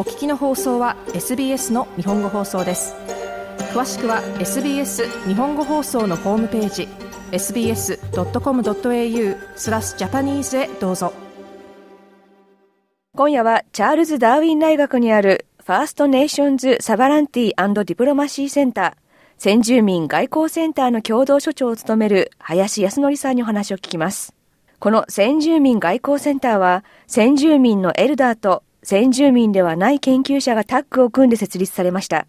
お聞きの放送は SBS の日本語放送です詳しくは SBS 日本語放送のホームページ sbs.com.au slash Japanese へどうぞ今夜はチャールズ・ダーウィン大学にある First Nations Sovereignty Diplomacy Centre 先住民外交センターの共同所長を務める林康則さんにお話を聞きます。この先住民外交センターは、先住民の elder と先住民ではない研究者がタッグを組んで設立されました。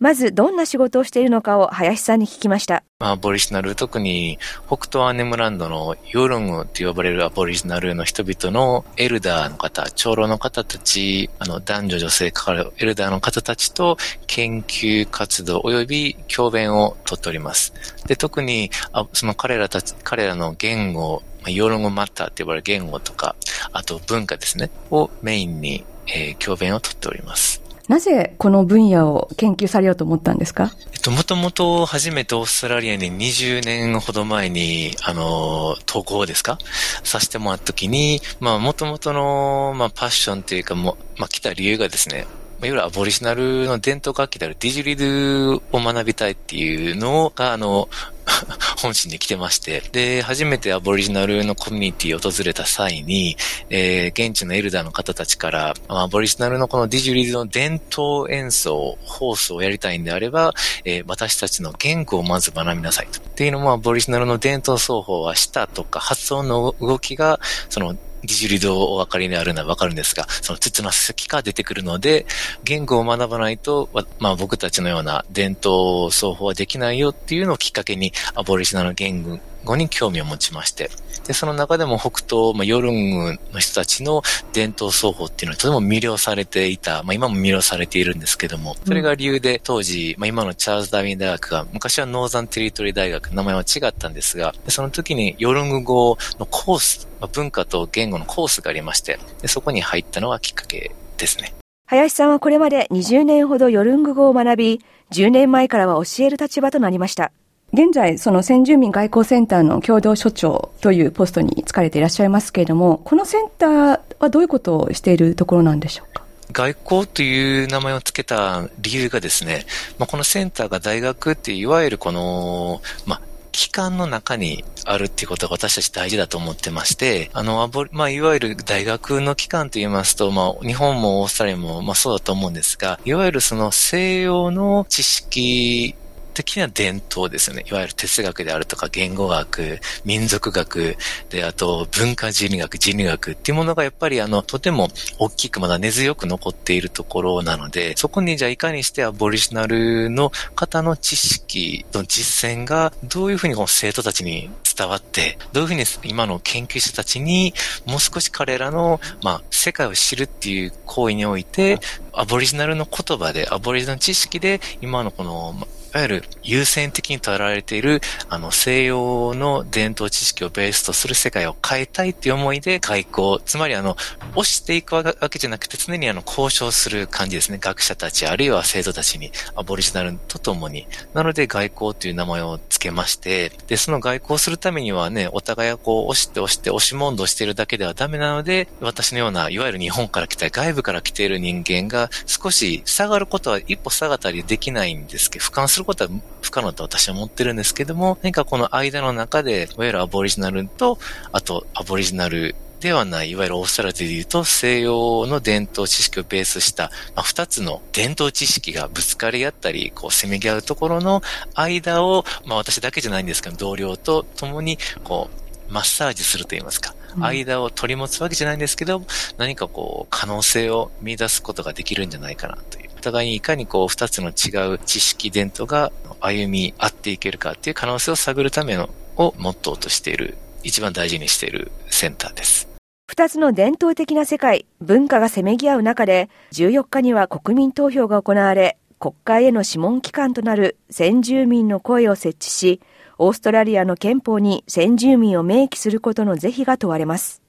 まず、どんな仕事をしているのかを林さんに聞きました。アボリジナル、特に北東アネムランドのヨーロングと呼ばれるアボリジナルの人々のエルダーの方、長老の方たち、あの男女女性かかるエルダーの方たちと研究活動及び教鞭をとっております。で、特に、あその彼らたち、彼らの言語、ヨーロングマッターって呼ばれる言語とか、あと文化ですね、をメインに、えー、教鞭をとっております。なぜこの分野を研究されようと思ったんですか？えっと、もともと初めてオーストラリアに20年ほど前に、あの、投稿ですか？させてもらった時に、まあ、もともとの、まあ、パッションというか、も、まあ、来た理由がですね、いわゆるアボリジナルの伝統楽器であるディジュリドゥを学びたいっていうのが、あの、本心に来てまして、で、初めてアボリジナルのコミュニティを訪れた際に、えー、現地のエルダーの方たちから、アボリジナルのこのディジュリズの伝統演奏、ホースをやりたいんであれば、えー、私たちの言語をまず学びなさいと。っていうのも、アボリジナルの伝統奏法は舌とか発音の動きが、そのディジュリドをお分かりになるのは分かるんですが、その筒の先から出てくるので、言語を学ばないと、まあ僕たちのような伝統奏法はできないよっていうのをきっかけに、アボリジナル言語に興味を持ちまして、で、その中でも北東、まあ、ヨルングの人たちの伝統奏法っていうのはとても魅了されていた、まあ、今も魅了されているんですけども、それが理由で当時、まあ、今のチャールズ・ダーウィン大学が、昔はノーザン・テリトリー大学、名前は違ったんですが、その時にヨルング語のコース、まあ、文化と言語のコースがありまして、でそこに入ったのはきっかけですね。林さんはこれまで20年ほどヨルング語を学び、10年前からは教える立場となりました。現在、その先住民外交センターの共同所長というポストに疲れていらっしゃいますけれども、このセンターはどういうことをしているところなんでしょうか？外交という名前を付けた理由がですね、まあ、このセンターが大学っていわゆるこの、まあ、機関の中にあるっていうことが私たち大事だと思ってまして、あの、まあ、いわゆる大学の機関と言いますと、まあ、日本もオーストラリアも、まあ、そうだと思うんですが、いわゆるその西洋の知識的な伝統ですよね。いわゆる哲学であるとか言語学、民族学、で、あと文化人類学、人類学っていうものがやっぱりあの、とても大きくまだ根強く残っているところなので、そこにじゃあいかにしてアボリジナルの方の知識の実践がどういうふうにこの生徒たちに伝わって、どういうふうに今の研究者たちにもう少し彼らの、まあ、世界を知るっていう行為において、アボリジナルの言葉で、アボリジナルの知識で、今のこの、いわゆる優先的に捉えられている、あの、西洋の伝統知識をベースとする世界を変えたいっていう思いで外交、つまりあの、押していくわけじゃなくて常にあの、交渉する感じですね。学者たち、あるいは生徒たちに、アボリジナルとともに。なので外交という名前を付けまして、で、その外交するためためにはね、お互いがこう、押して押して押し問答してるだけではダメなので、私のような、いわゆる日本から来た、外部から来ている人間が少し下がることは一歩下がったりできないんですけど、俯瞰することは不可能と私は思ってるんですけども、何かこの間の中で、いわゆるアボリジナルと、あとアボリジナルではない、いわゆるオーストラリアで言うと西洋の伝統知識をベースした、まあ、二つの伝統知識がぶつかり合ったり、こう、せめぎ合うところの間を、まあ私だけじゃないんですけど、同僚と共に、こう、マッサージすると言いますか、間を取り持つわけじゃないんですけど、何かこう、可能性を見出すことができるんじゃないかなという。お互いにいかにこう、二つの違う知識伝統が歩み合っていけるかっていう可能性を探るための、をモットーとしている、一番大事にしているセンターです。二つの伝統的な世界、文化がせめぎ合う中で、14日には国民投票が行われ、国会への諮問機関となる先住民の声を設置し、オーストラリアの憲法に先住民を明記することの是非が問われます。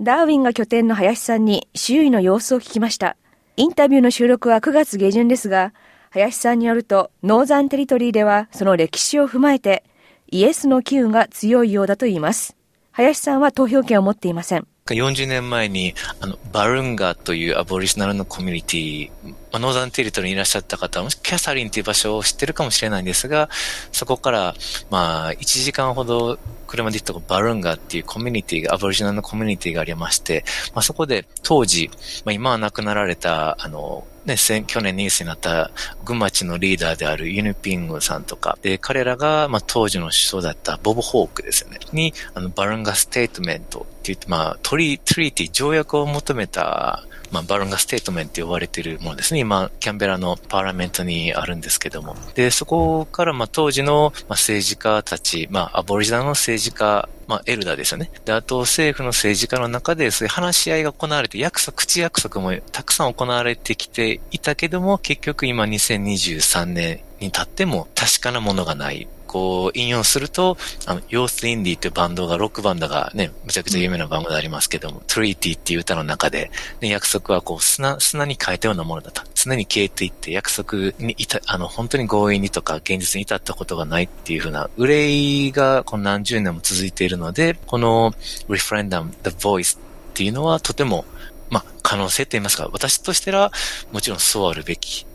ダーウィンが拠点の林さんに周囲の様子を聞きました。インタビューの収録は9月下旬ですが、林さんによると、ノーザンテリトリーではその歴史を踏まえて、イエスの機運が強いようだと言います。林さんは投票権を持っていません。40年前に、あの、バルンガというアボリジナルのコミュニティ、まあ、ノーザンテリトリーにいらっしゃった方は、もしキャサリンという場所を知ってるかもしれないんですが、そこから、まあ、1時間ほど車で行ったバルンガっていうコミュニティが、アボリジナルのコミュニティがありまして、まあ、そこで当時、まあ、今は亡くなられた、あの、ね、去年ニュースになったグマチのリーダーであるユヌピングさんとか、で、彼らが、まあ、当時の首相だったボブ・ホークですよね、に、あの、 Barunga Statement って言って、まあ、 trea, treaty、条約を求めたまあ、 Barunga Statement って呼ばれているものですね。今、キャンベラの Parliament にあるんですけども。で、そこから、まあ、当時の、まあ、政治家たち、まあ、 Aboriginal の政治家、まあ、 elder ですよね。で、あと、政府の政治家の中で、そういう話し合いが行われて、約束、口約束もたくさん行われてきていたけども、結局今2023年に経っても確かなものがない。こう、引用すると、あの、ヨース・インディというバンドが、ロックバンドがね、むちゃくちゃ有名なバンドでありますけども、トリーティーっていう歌の中で、ね、約束はこう、砂、砂に変えたようなものだと。常に消えていって約束にいた、あの、本当に強引にとか現実に至ったことがないっていうふうな憂いがこの何十年も続いているので、この Referendum, The Voice っていうのはとても、まあ、可能性と言いますか、私としてはもちろんそうあるべき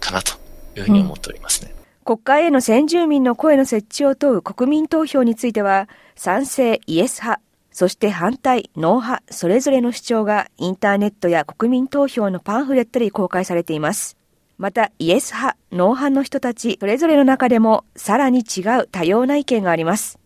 かなというふうに思っておりますね。うん国会への先住民の声の設置を問う国民投票については、賛成イエス派、そして反対ノー派、それぞれの主張がインターネットや国民投票のパンフレットで公開されています。また、イエス派、ノー派の人たち、それぞれの中でもさらに違う多様な意見があります。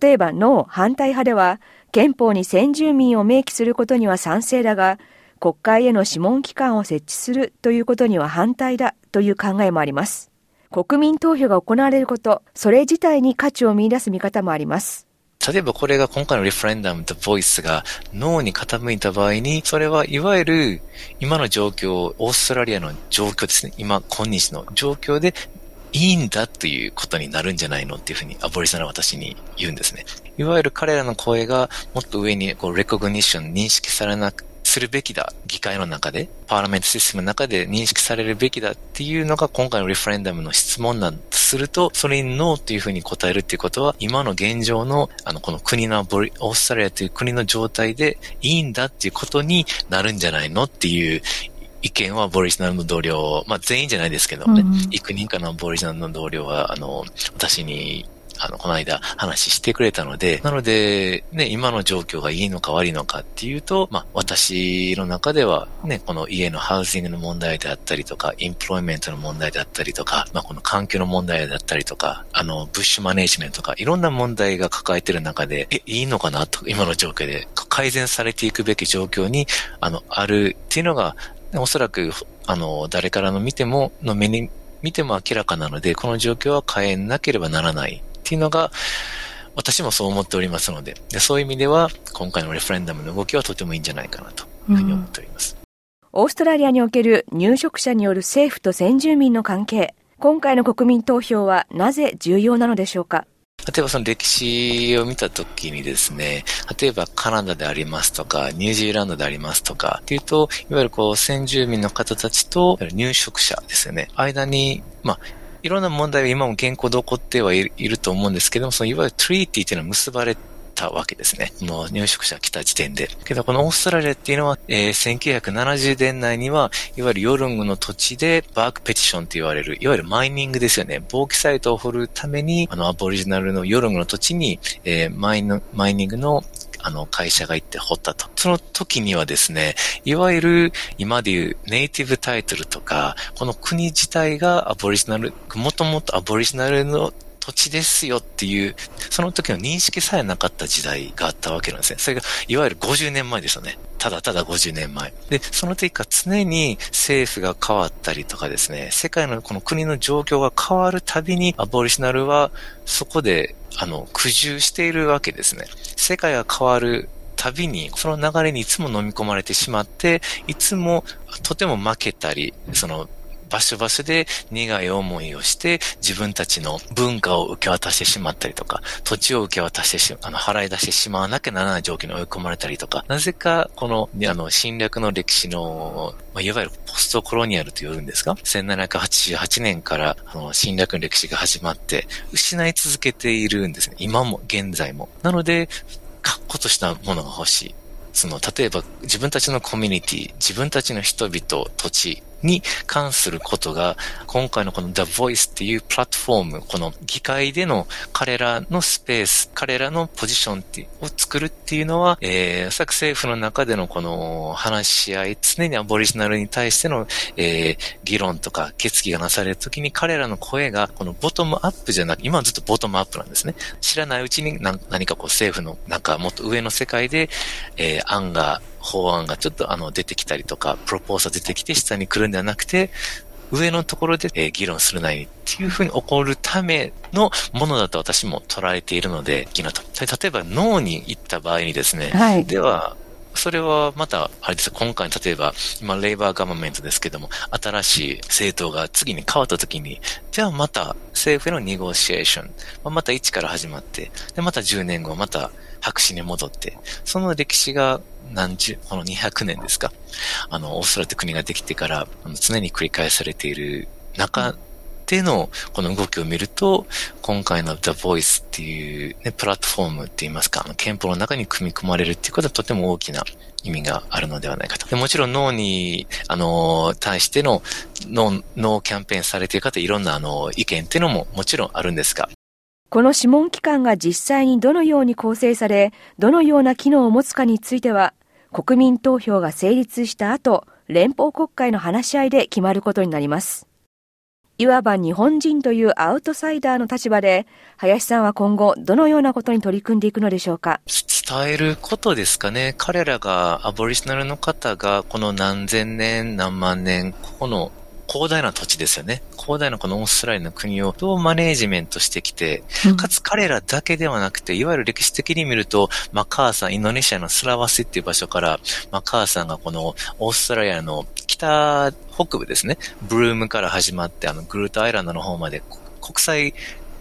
例えば、ノー、反対派では、憲法に先住民を明記することには賛成だが、国会への諮問機関を設置するということには反対だという考えもあります。国民投票が行われること、それ自体に価値を見出す見方もあります。例えばこれが今回のリフレンダム The Voice が脳に傾いた場合に、それはいわゆる今の状況、オーストラリアの状況ですね。今、今日の状況でいいんだということになるんじゃないのっていうふうにアボリさんは私に言うんですね。いわゆる彼らの声がもっと上にこうレコグニッション認識されなくするべきだ。議会の中で、パーラメントシステムの中で認識されるべきだっていうのが今回のリフレンダムの質問なんとすると、それにノーっていうふうに答えるっていうことは、今の現状の、あの、この国のボリ、オーストラリアという国の状態でいいんだっていうことになるんじゃないのっていう意見はボリジナルの同僚、まあ全員じゃないですけどもね、うん、幾人かのボリジナルの同僚は、あの、私にあの、この間話してくれたので、なので、ね、今の状況がいいのか悪いのかっていうと、まあ、私の中では、ね、この家のハウジングの問題であったりとか、インプロイメントの問題であったりとか、まあ、この環境の問題であったりとか、あの、ブッシュマネジメントとか、いろんな問題が抱えてる中で、え、いいのかなと、今の状況で、改善されていくべき状況に、あの、あるっていうのが、おそらく、あの、誰からの見ても、の目に見ても明らかなので、この状況は変えなければならない。っていうのが、私もそう思っておりますのでで、そういう意味では、今回のレフレンダムの動きはとてもいいんじゃないかなというふうに思っております。うん、オーストラリアにおける入植者による政府と先住民の関係、今回の国民投票はなぜ重要なのでしょうか？例えばその歴史を見たときにですね、例えばカナダでありますとか、ニュージーランドでありますとか、っていうと、いわゆるこう先住民の方たちと入植者ですよね。間に、まあ、いろんな問題が今も現行で起こってはいると思うんですけども、そのいわゆるトリーティーっていうのは結ばれたわけですね。もう入植者来た時点で。けどこのオーストラリアっていうのは、えー、1970年代には、いわゆるヨルングの土地でバークペティションって言われる、いわゆるマイニングですよね。ボーキサイトを掘るために、あの、アボリジナルのヨルングの土地に、えー、マイマイニングのあの、会社が行って掘ったと。その時にはですね、いわゆる今でいうネイティブタイトルとか、この国自体がアボリジナル、もともとアボリジナルの土地ですよっていう、その時の認識さえなかった時代があったわけなんですね。それが、いわゆる50年前ですよね。ただただ50年前。で、その時から常に政府が変わったりとかですね、世界のこの国の状況が変わるたびに、アボリシナルはそこで、あの、苦渋しているわけですね。世界が変わるたびに、その流れにいつも飲み込まれてしまって、いつもとても負けたり、その場所場所で苦い思いをして自分たちの文化を受け渡してしまったりとか、土地を受け渡してし、あの、払い出してしまわなきゃならない状況に追い込まれたりとか、なぜかこの、あの、侵略の歴史の、まあ、いわゆるポストコロニアルと言うんですか ?1788 年からあの侵略の歴史が始まって、失い続けているんですね。今も、現在も。なので、確固としたものが欲しい。その、例えば自分たちのコミュニティ、自分たちの人々、土地、に関することが、今回のこの The Voice っていうプラットフォーム、この議会での彼らのスペース、彼らのポジションってを作るっていうのは、えー、おそらく政府の中でのこの話し合い、常にアボリジナルに対しての、えー、議論とか決議がなされるときに彼らの声が、このボトムアップじゃなく、今はずっとボトムアップなんですね。知らないうちに何かこう政府のなんかもっと上の世界で、えー、案が法案がちょっとあの出てきたりとか、プロポーザー出てきて下に来るんではなくて、上のところで、えー、議論するなりっていうふうに起こるためのものだと私も捉えているので、議論と。例えば脳に行った場合にですね、はい、では、それはまた、あれです今回例えば、今、レイバーガバメントですけども、新しい政党が次に変わった時に、じゃあまた政府へのニゴシエーション、また一から始まって、で、また10年後、また白紙に戻って、その歴史が何十、この200年ですか？あの、オーストラリア国ができてから、常に繰り返されている中でのこの動きを見ると、今回の The Voice っていう、ね、プラットフォームって言いますか、憲法の中に組み込まれるっていうことはとても大きな意味があるのではないかと。でもちろん脳に、あの、対しての脳、脳キャンペーンされている方、いろんなあの、意見っていうのももちろんあるんですが、この諮問機関が実際にどのように構成され、どのような機能を持つかについては、国民投票が成立した後、連邦国会の話し合いで決まることになります。いわば日本人というアウトサイダーの立場で、林さんは今後どのようなことに取り組んでいくのでしょうか？伝えることですかね。彼らが、アボリジナルの方が、この何千年、何万年、ここの広大な土地ですよね。広大なこのオーストラリアの国をどうマネージメントしてきて、かつ彼らだけではなくて、いわゆる歴史的に見ると、マッカーサー、インドネシアのスラワシっていう場所から、マッカーサーがこのオーストラリアの北北部ですね、ブルームから始まって、あの、グルートアイランドの方まで国際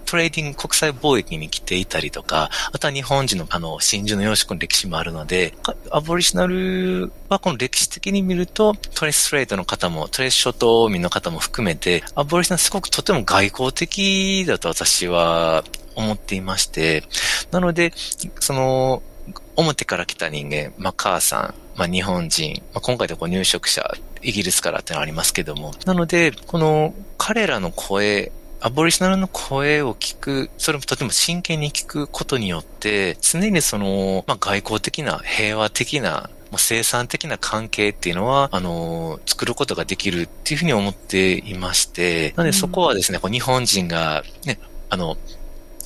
トレーディング国際貿易に来ていたりとか、あとは日本人のあの、真珠の養殖の歴史もあるので、アボリシナルはこの歴史的に見ると、トレストレートの方も、トレス諸島民の方も含めて、アボリシナルすごくとても外交的だと私は思っていまして、なので、その、表から来た人間、まあ、母さん、まあ、日本人、まあ、今回でこう入植者、イギリスからってのありますけども、なので、この彼らの声アボリシナルの声を聞く、それもとても真剣に聞くことによって、常にその、まあ、外交的な、平和的な、もう生産的な関係っていうのは、あの、作ることができるっていうふうに思っていまして、なのでそこはですね、こう日本人が、ね、あの、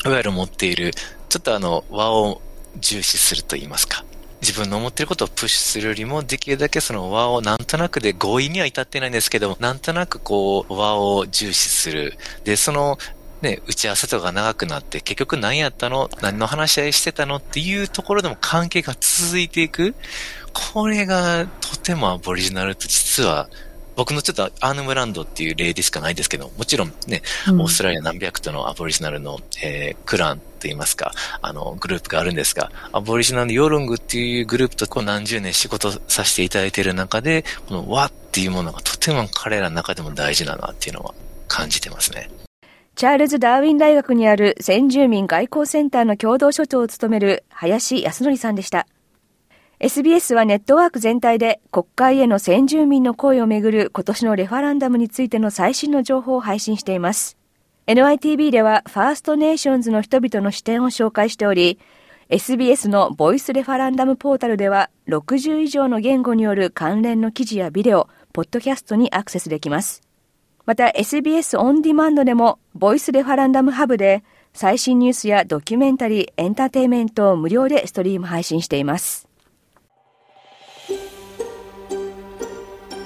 いわゆる持っている、ちょっとあの、和を重視すると言いますか。自分の思ってることをプッシュするよりも、できるだけその和をなんとなくで合意には至ってないんですけど、なんとなくこう、和を重視する。で、その、ね、打ち合わせとかが長くなって、結局何やったの？何の話し合いしてたの？っていうところでも関係が続いていく。これがとてもアボリジナルと実は僕のちょっとアーヌムランドっていう例でしかないですけど、もちろんね、うん、オーストラリア何百とのアボリジナルの、えー、クランと言いますか、あの、グループがあるんですが、アボリジナルのヨーロングっていうグループとこう何十年仕事させていただいている中で、この和っていうものがとても彼らの中でも大事だなっていうのは感じてますね。チャールズ・ダーウィン大学にある先住民外交センターの共同所長を務める林康則さんでした。SBS はネットワーク全体で国会への先住民の声をめぐる今年の referendum についての最新の情報を配信しています。NITV ではファーストネーションズの人々の視点を紹介しており、SBS の Voice Referendum Portal では60以上の言語による関連の記事やビデオ、ポッドキャストにアクセスできます。また SBS オンディマンドでもボイスレファランダムハブで最新ニュースやドキュメンタリー、エンターテイメントを無料でストリーム配信しています。